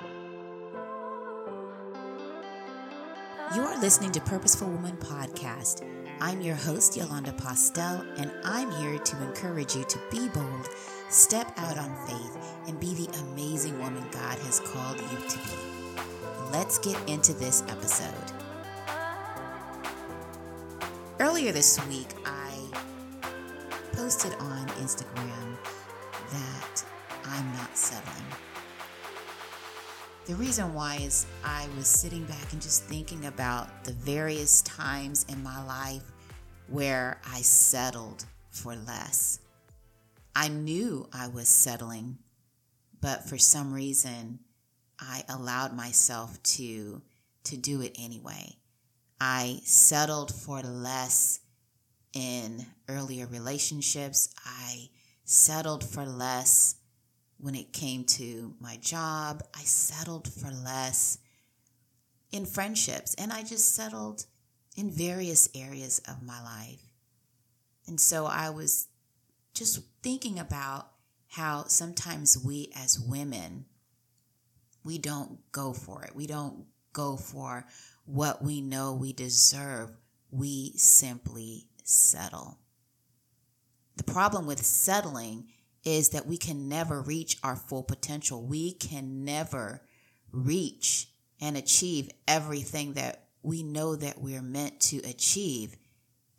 You are listening to Purposeful Woman Podcast. I'm your host, Yolanda Postel, and I'm here to encourage you to be bold, step out on faith, and be the amazing woman God has called you to be. Let's get into this episode. Earlier this week, I posted on Instagram that I'm not settling. The reason why is I was sitting back and just thinking about the various times in my life where I settled for less. I knew I was settling, but for some reason, I allowed myself to to do it anyway. I settled for less in earlier relationships. I settled for less when it came to my job. I settled for less in friendships, and I just settled in various areas of my life. And so I was just thinking about how sometimes we as women, we don't go for it. We don't go for what we know we deserve. We simply settle. The problem with settling is that we can never reach our full potential. We can never reach and achieve everything that we know that we're meant to achieve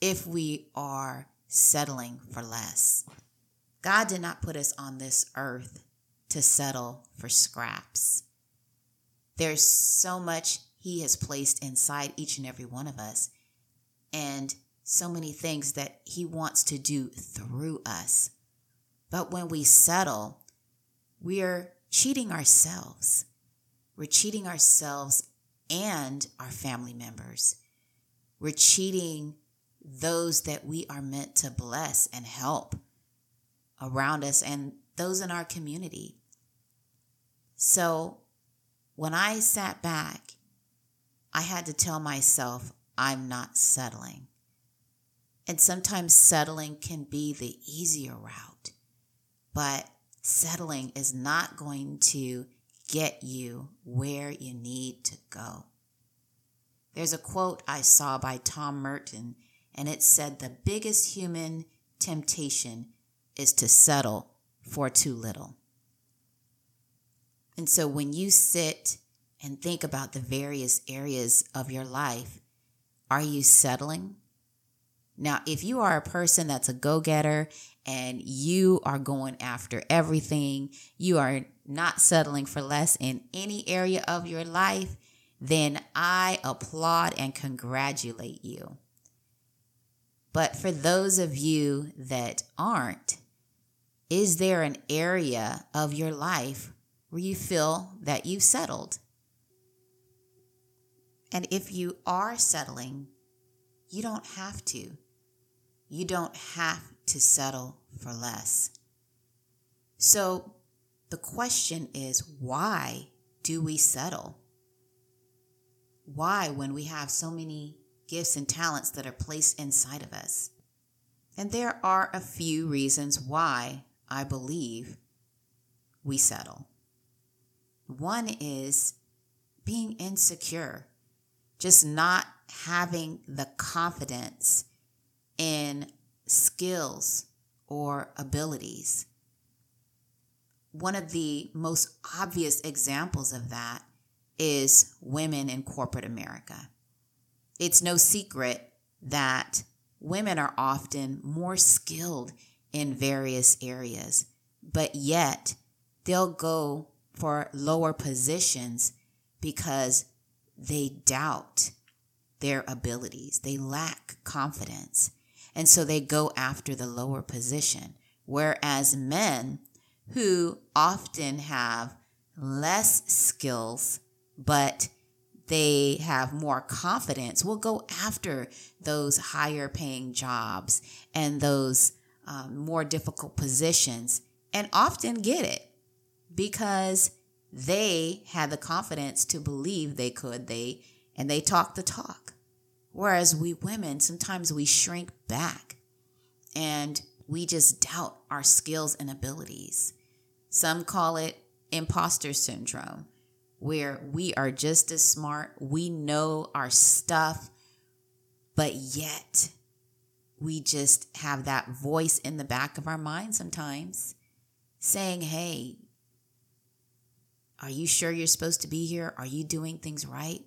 if we are settling for less. God did not put us on this earth to settle for scraps. There's so much He has placed inside each and every one of us, and so many things that He wants to do through us. But when we settle, we're cheating ourselves. We're cheating ourselves and our family members. We're cheating those that we are meant to bless and help around us and those in our community. So when I sat back, I had to tell myself, I'm not settling. And sometimes settling can be the easier route, but settling is not going to get you where you need to go. There's a quote I saw by Tom Merton, and it said, The biggest human temptation is to settle for too little. And so when you sit and think about the various areas of your life, are you settling? Now, if you are a person that's a go getter and you are going after everything, you are not settling for less in any area of your life, then I applaud and congratulate you. But for those of you that aren't, is there an area of your life where you feel that you've settled? And if you are settling, you don't have to. You don't have to settle for less. So the question is why do we settle? Why, when we have so many gifts and talents that are placed inside of us? And there are a few reasons why I believe we settle. One is being insecure, just not having the confidence in skills or abilities. One of the most obvious examples of that is women in corporate America. It's no secret that women are often more skilled in various areas, but yet they'll go for lower positions because they doubt their abilities, they lack confidence. And so they go after the lower position. Whereas men who often have less skills, but they have more confidence will go after those higher paying jobs and those um, more difficult positions and often get it because they had the confidence to believe they could they and they talk the talk whereas we women sometimes we shrink back and we just doubt our skills and abilities some call it imposter syndrome where we are just as smart, we know our stuff, but yet we just have that voice in the back of our mind sometimes saying, Hey, are you sure you're supposed to be here? Are you doing things right?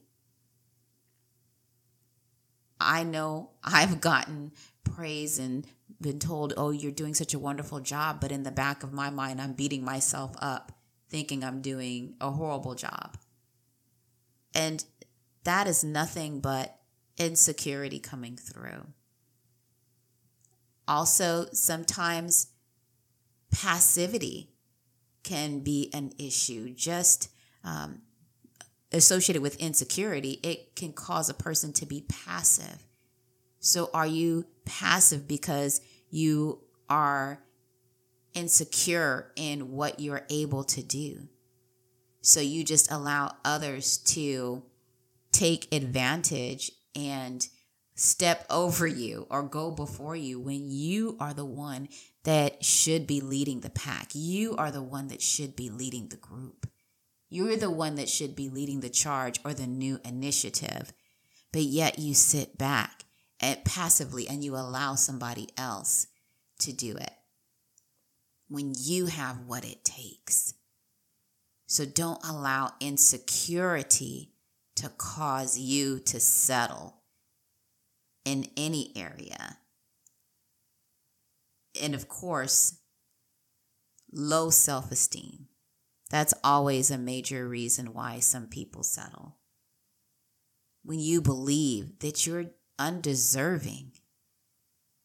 I know I've gotten praise and been told, Oh, you're doing such a wonderful job. But in the back of my mind, I'm beating myself up thinking I'm doing a horrible job. And that is nothing but insecurity coming through. Also, sometimes passivity can be an issue. Just um, associated with insecurity, it can cause a person to be passive. So, are you passive because you are insecure in what you're able to do. So you just allow others to take advantage and step over you or go before you when you are the one that should be leading the pack. You are the one that should be leading the group. You're the one that should be leading the charge or the new initiative. But yet you sit back and passively and you allow somebody else to do it when you have what it takes. So don't allow insecurity to cause you to settle in any area. And of course, low self esteem. That's always a major reason why some people settle. When you believe that you're undeserving,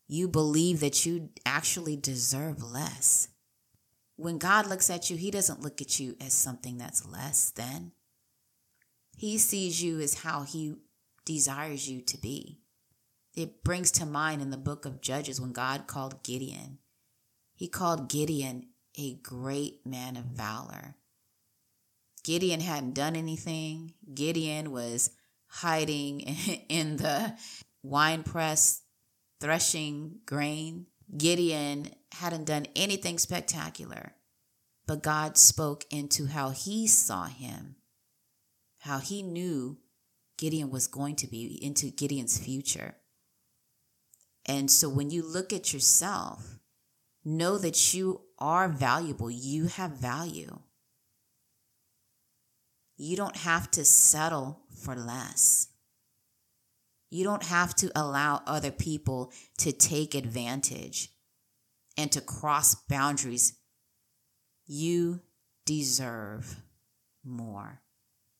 you believe that you actually deserve less when God looks at you, He doesn't look at you as something that's less than. He sees you as how He desires you to be. It brings to mind in the book of Judges when God called Gideon. He called Gideon a great man of valor. Gideon hadn't done anything. Gideon was hiding in the wine press, threshing grain. Gideon hadn't done anything spectacular, but God spoke into how he saw him, how he knew Gideon was going to be, into Gideon's future. And so when you look at yourself, know that you are valuable, you have value. You don't have to settle for less. You don't have to allow other people to take advantage and to cross boundaries. You deserve more.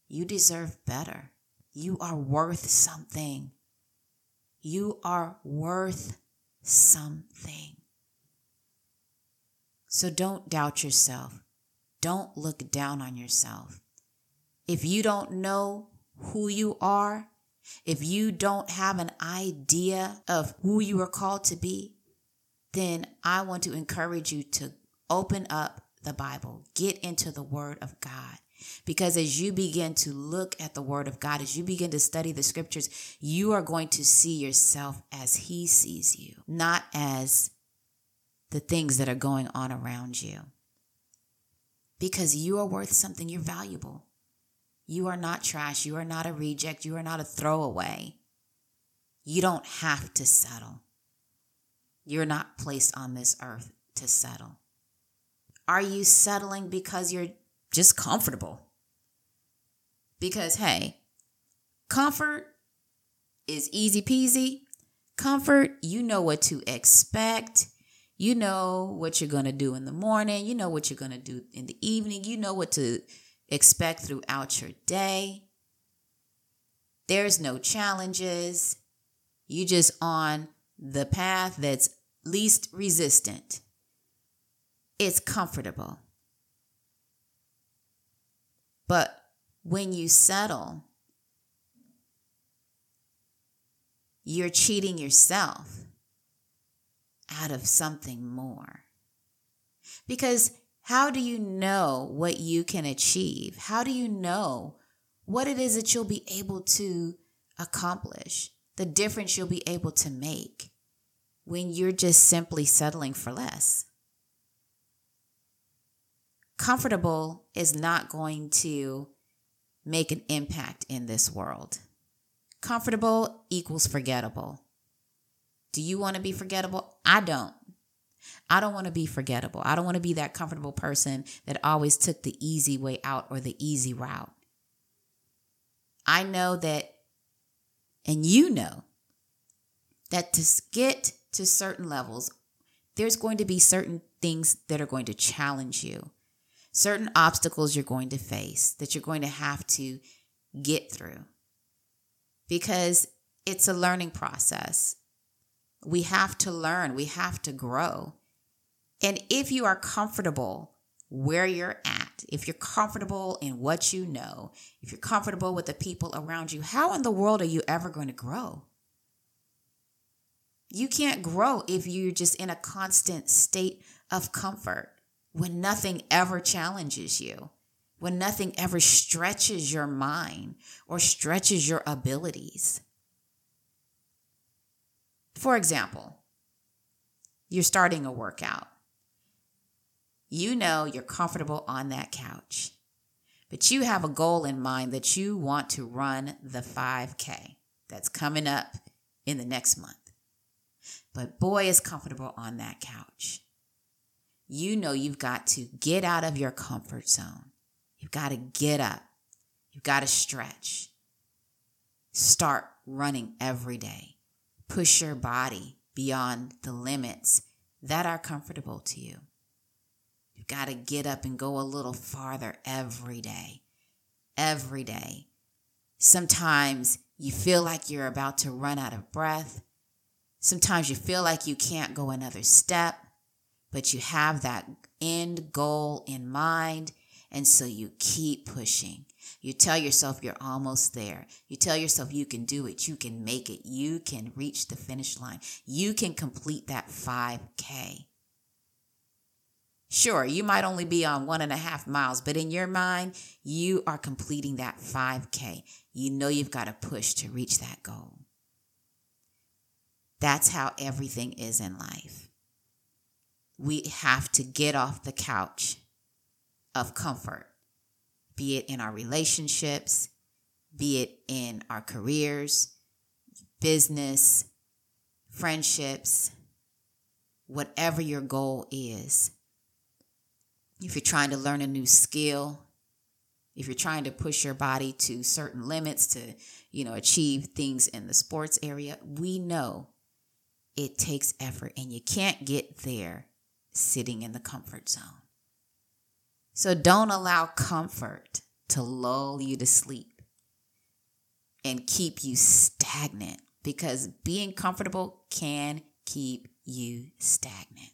You deserve better. You are worth something. You are worth something. So don't doubt yourself. Don't look down on yourself. If you don't know who you are, if you don't have an idea of who you are called to be, then I want to encourage you to open up the Bible, get into the Word of God. Because as you begin to look at the Word of God, as you begin to study the scriptures, you are going to see yourself as He sees you, not as the things that are going on around you. Because you are worth something, you're valuable. You are not trash. You are not a reject. You are not a throwaway. You don't have to settle. You're not placed on this earth to settle. Are you settling because you're just comfortable? Because, hey, comfort is easy peasy. Comfort, you know what to expect. You know what you're going to do in the morning. You know what you're going to do in the evening. You know what to expect throughout your day. There's no challenges. You just on the path that's least resistant. It's comfortable. But when you settle, you're cheating yourself out of something more. Because how do you know what you can achieve? How do you know what it is that you'll be able to accomplish? The difference you'll be able to make when you're just simply settling for less. Comfortable is not going to make an impact in this world. Comfortable equals forgettable. Do you want to be forgettable? I don't. I don't want to be forgettable. I don't want to be that comfortable person that always took the easy way out or the easy route. I know that, and you know, that to get to certain levels, there's going to be certain things that are going to challenge you, certain obstacles you're going to face that you're going to have to get through because it's a learning process. We have to learn, we have to grow. And if you are comfortable where you're at, if you're comfortable in what you know, if you're comfortable with the people around you, how in the world are you ever going to grow? You can't grow if you're just in a constant state of comfort when nothing ever challenges you, when nothing ever stretches your mind or stretches your abilities. For example, you're starting a workout. You know you're comfortable on that couch, but you have a goal in mind that you want to run the 5K that's coming up in the next month. But boy is comfortable on that couch. You know you've got to get out of your comfort zone. You've got to get up. You've got to stretch. Start running every day. Push your body beyond the limits that are comfortable to you. Got to get up and go a little farther every day. Every day. Sometimes you feel like you're about to run out of breath. Sometimes you feel like you can't go another step, but you have that end goal in mind. And so you keep pushing. You tell yourself you're almost there. You tell yourself you can do it. You can make it. You can reach the finish line. You can complete that 5K. Sure, you might only be on one and a half miles, but in your mind, you are completing that 5K. You know you've got to push to reach that goal. That's how everything is in life. We have to get off the couch of comfort, be it in our relationships, be it in our careers, business, friendships, whatever your goal is. If you're trying to learn a new skill, if you're trying to push your body to certain limits to, you know, achieve things in the sports area, we know it takes effort and you can't get there sitting in the comfort zone. So don't allow comfort to lull you to sleep and keep you stagnant because being comfortable can keep you stagnant.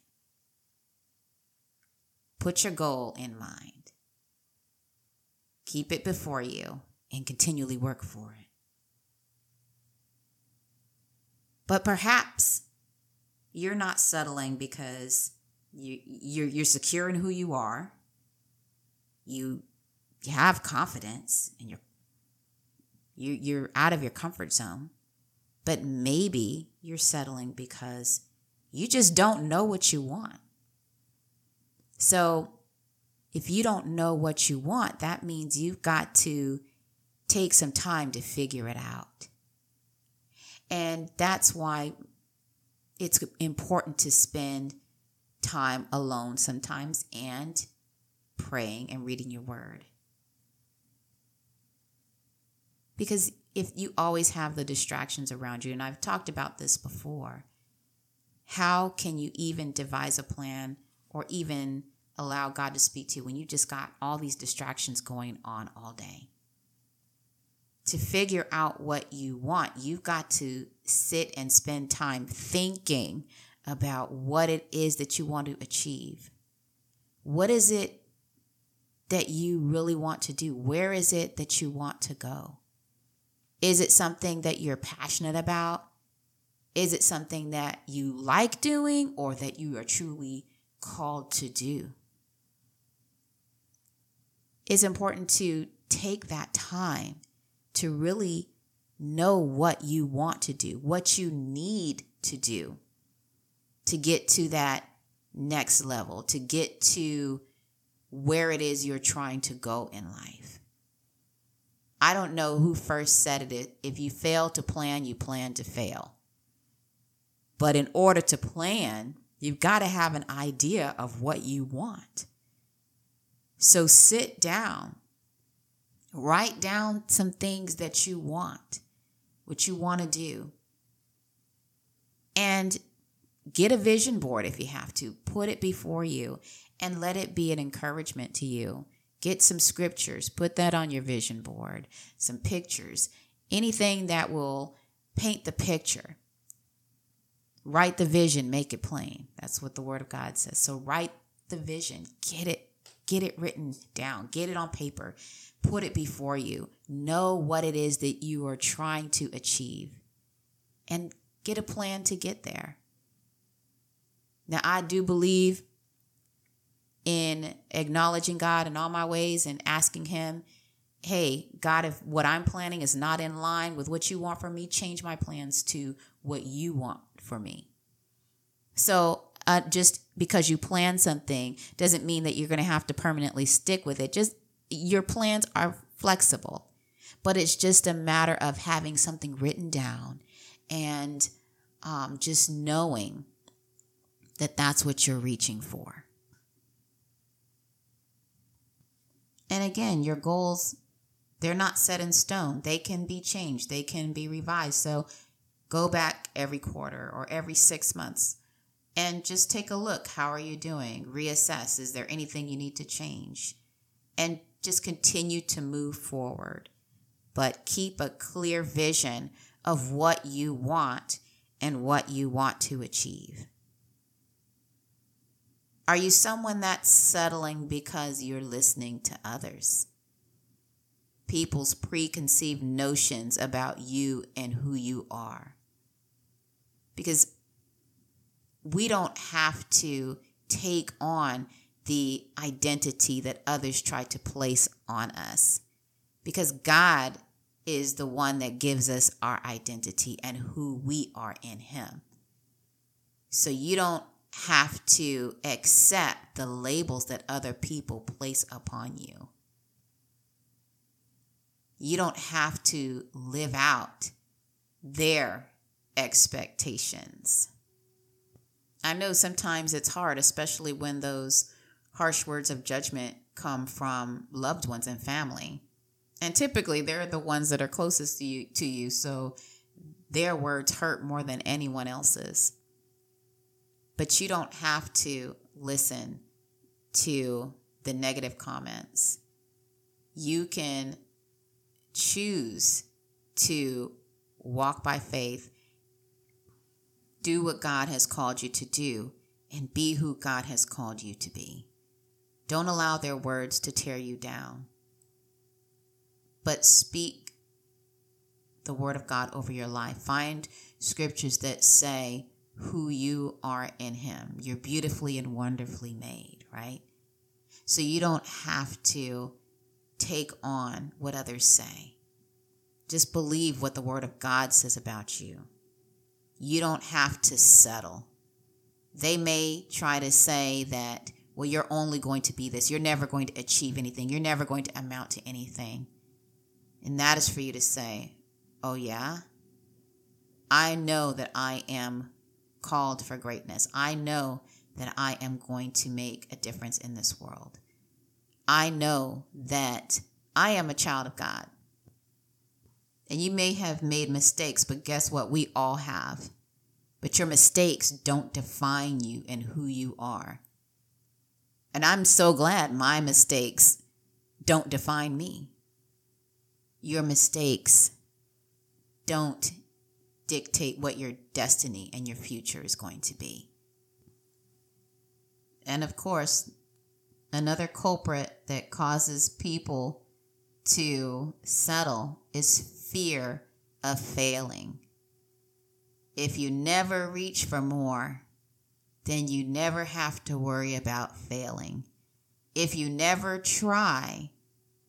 Put your goal in mind, keep it before you, and continually work for it. But perhaps you're not settling because you you're you're secure in who you are. You you have confidence and you're you you're out of your comfort zone. But maybe you're settling because you just don't know what you want. So if you don't know what you want, that means you've got to take some time to figure it out. And that's why it's important to spend time alone sometimes and praying and reading your word. Because if you always have the distractions around you, and I've talked about this before, how can you even devise a plan or even allow God to speak to you when you just got all these distractions going on all day? to figure out what you want, you've got to sit and spend time thinking about what it is that you want to achieve. What is it that you really want to do? Where is it that you want to go? Is it something that you're passionate about? Is it something that you like doing or that you are truly called to do? It's important to take that time to really know what you want to do, what you need to do to get to that next level, to get to where it is you're trying to go in life. I don't know who first said it. If you fail to plan, you plan to fail. But in order to plan, you've got to have an idea of what you want. So sit down, write down some things that you want, what you want to do, and get a vision board if you have to. Put it before you and let it be an encouragement to you. Get some scriptures, put that on your vision board, some pictures, anything that will paint the picture. Write the vision, make it plain. That's what the word of God says. So write the vision, get it get it written down, get it on paper, put it before you. Know what it is that you are trying to achieve and get a plan to get there. Now, I do believe in acknowledging God in all my ways and asking Him, hey, God, if what I'm planning is not in line with what you want from me, change my plans to what you want for me. So, uh, just because you plan something doesn't mean that you're going to have to permanently stick with it. Just your plans are flexible, but it's just a matter of having something written down and um, just knowing that that's what you're reaching for. And again, your goals, they're not set in stone. They can be changed, they can be revised. So go back every quarter or every six months and just take a look. How are you doing? Reassess. Is there anything you need to change? And just continue to move forward. But keep a clear vision of what you want and what you want to achieve. Are you someone that's settling because you're listening to others? People's preconceived notions about you and who you are. Because we don't have to take on the identity that others try to place on us. Because God is the one that gives us our identity and who we are in Him. So you don't have to accept the labels that other people place upon you. You don't have to live out their expectations. I know sometimes it's hard, especially when those harsh words of judgment come from loved ones and family. And typically they're the ones that are closest to you to you, so their words hurt more than anyone else's. But you don't have to listen to the negative comments. You can choose to walk by faith, do what God has called you to do, and be who God has called you to be. Don't allow their words to tear you down, but speak the word of God over your life. Find scriptures that say, who you are in Him. You're beautifully and wonderfully made, right? So you don't have to take on what others say. Just believe what the Word of God says about you. You don't have to settle. They may try to say that, well, you're only going to be this. You're never going to achieve anything. You're never going to amount to anything. And that is for you to say, oh, yeah? I know that I am called for greatness. I know that I am going to make a difference in this world. I know that I am a child of God. And you may have made mistakes, but guess what? We all have. But your mistakes don't define you and who you are. And I'm so glad my mistakes don't define me. Your mistakes don't dictate what your destiny and your future is going to be. And of course, another culprit that causes people to settle is fear of failing. If you never reach for more, then you never have to worry about failing. If you never try,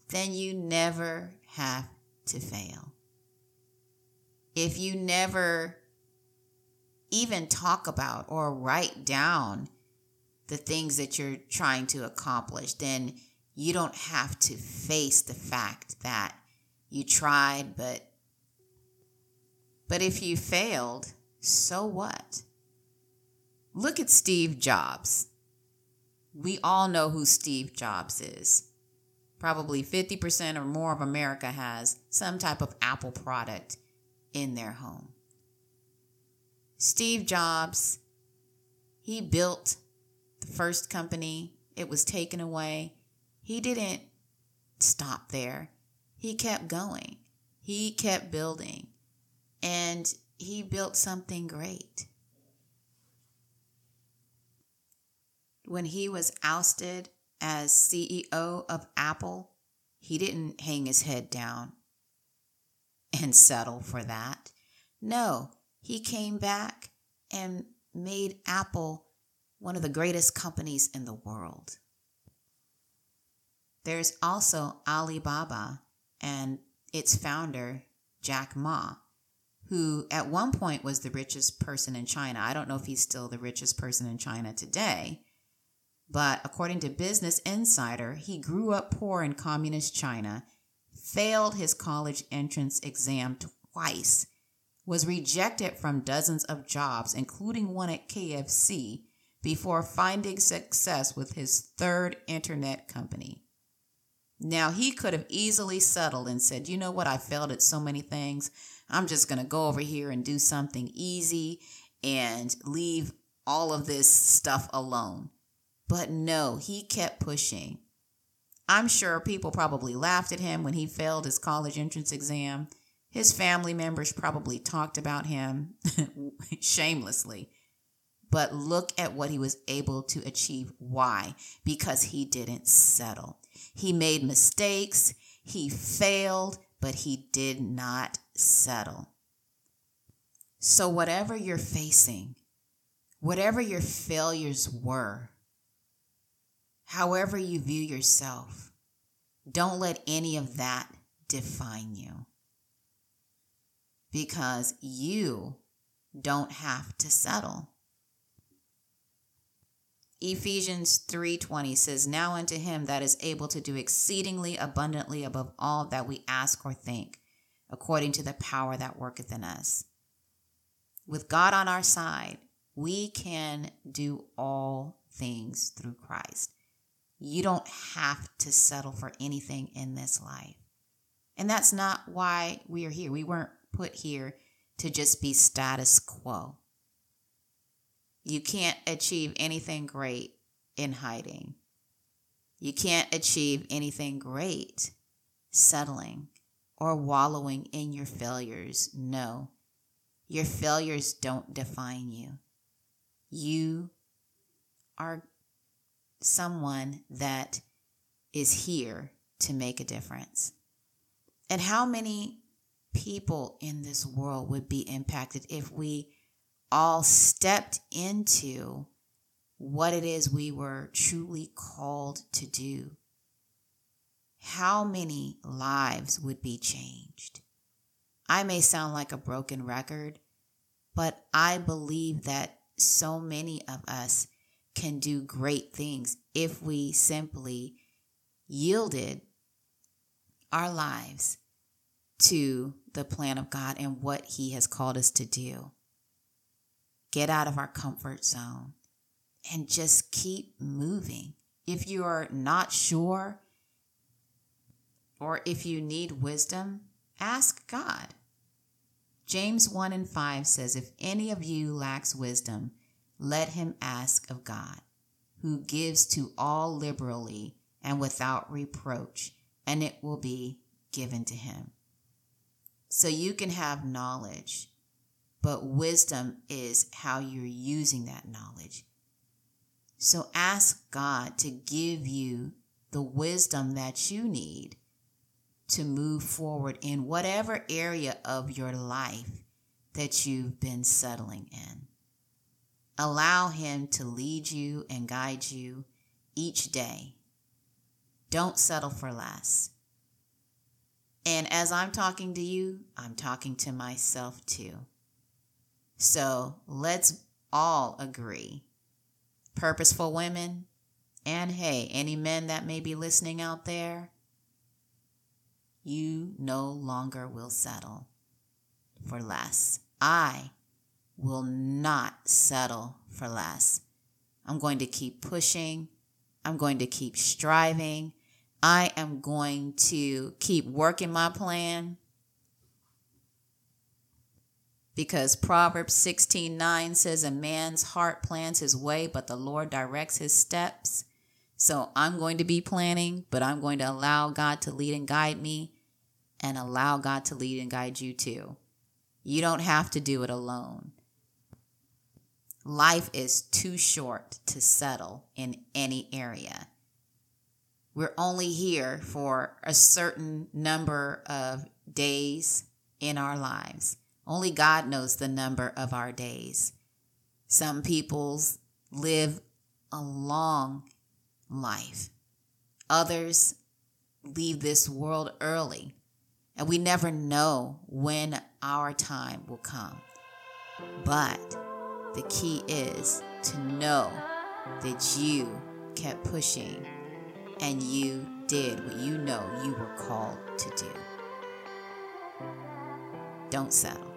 then you never have to fail if you never even talk about or write down the things that you're trying to accomplish, then you don't have to face the fact that You tried, but but if you failed, so what? Look at Steve Jobs. We all know who Steve Jobs is. Probably 50% or more of America has some type of Apple product in their home. Steve Jobs, he built the first company, it was taken away. He didn't stop there, he kept going, he kept building, and he built something great. when he was ousted as CEO of Apple, he didn't hang his head down and settle for that. No, he came back and made Apple one of the greatest companies in the world. There's also Alibaba and its founder, Jack Ma, who at one point was the richest person in China. I don't know if he's still the richest person in China today, but according to Business Insider, he grew up poor in communist China, failed his college entrance exam twice, was rejected from dozens of jobs, including one at KFC, before finding success with his third internet company. Now, he could have easily settled and said, You know what? I failed at so many things. I'm just going to go over here and do something easy and leave all of this stuff alone. But no, he kept pushing. I'm sure people probably laughed at him when he failed his college entrance exam. His family members probably talked about him shamelessly. But look at what he was able to achieve. Why? Because he didn't settle. He made mistakes, he failed, but he did not settle. So, whatever you're facing, whatever your failures were, however you view yourself, don't let any of that define you. Because you don't have to settle. Ephesians 3:20 says, "Now unto him that is able to do exceedingly abundantly above all that we ask or think, according to the power that worketh in us." With God on our side, we can do all things through Christ. You don't have to settle for anything in this life. And that's not why we are here. We weren't put here to just be status quo. You can't achieve anything great in hiding. You can't achieve anything great settling or wallowing in your failures. No, your failures don't define you. You are someone that is here to make a difference. And how many people in this world would be impacted if we all stepped into what it is we were truly called to do? How many lives would be changed? I may sound like a broken record, but I believe that so many of us can do great things if we simply yielded our lives to the plan of God and what He has called us to do. Get out of our comfort zone and just keep moving. If you are not sure or if you need wisdom, ask God. James 1 and 5 says, If any of you lacks wisdom, let him ask of God, who gives to all liberally and without reproach, and it will be given to him. So you can have knowledge, but wisdom is how you're using that knowledge. So ask God to give you the wisdom that you need to move forward in whatever area of your life that you've been settling in. Allow Him to lead you and guide you each day. Don't settle for less. And as I'm talking to you, I'm talking to myself too. So let's all agree. Purposeful women, and hey, any men that may be listening out there, you no longer will settle for less. I will not settle for less. I'm going to keep pushing. I'm going to keep striving. I am going to keep working my plan because Proverbs 16 9 says, A man's heart plans his way, but the Lord directs his steps. So I'm going to be planning, but I'm going to allow God to lead and guide me and allow God to lead and guide you too. You don't have to do it alone. Life is too short to settle in any area. We're only here for a certain number of days in our lives. Only God knows the number of our days. Some people's live a long life. Others leave this world early, and we never know when our time will come. But the key is to know that you kept pushing and you did what you know you were called to do. Don't settle.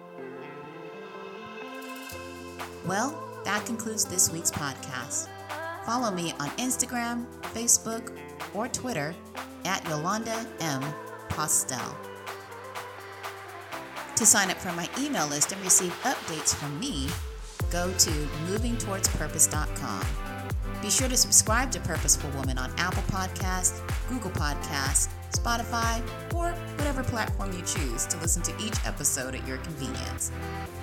Well, that concludes this week's podcast. Follow me on Instagram, Facebook, or Twitter at Yolanda M. Postel. To sign up for my email list and receive updates from me, go to movingtowardspurpose.com. Be sure to subscribe to Purposeful Woman on Apple Podcasts, Google Podcasts, Spotify, or whatever platform you choose to listen to each episode at your convenience.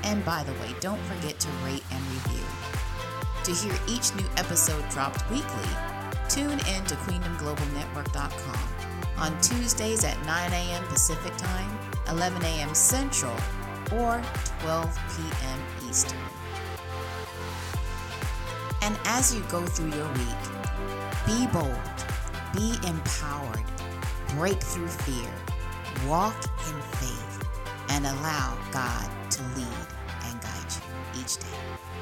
And by the way, don't forget to rate and review. To hear each new episode dropped weekly, tune in to queendom.globalnetwork.com on Tuesdays at 9 a.m. Pacific Time, 11 a.m. Central, or 12 p.m. Eastern. And as you go through your week, be bold, be empowered, break through fear, walk in faith, and allow God to lead and guide you each day.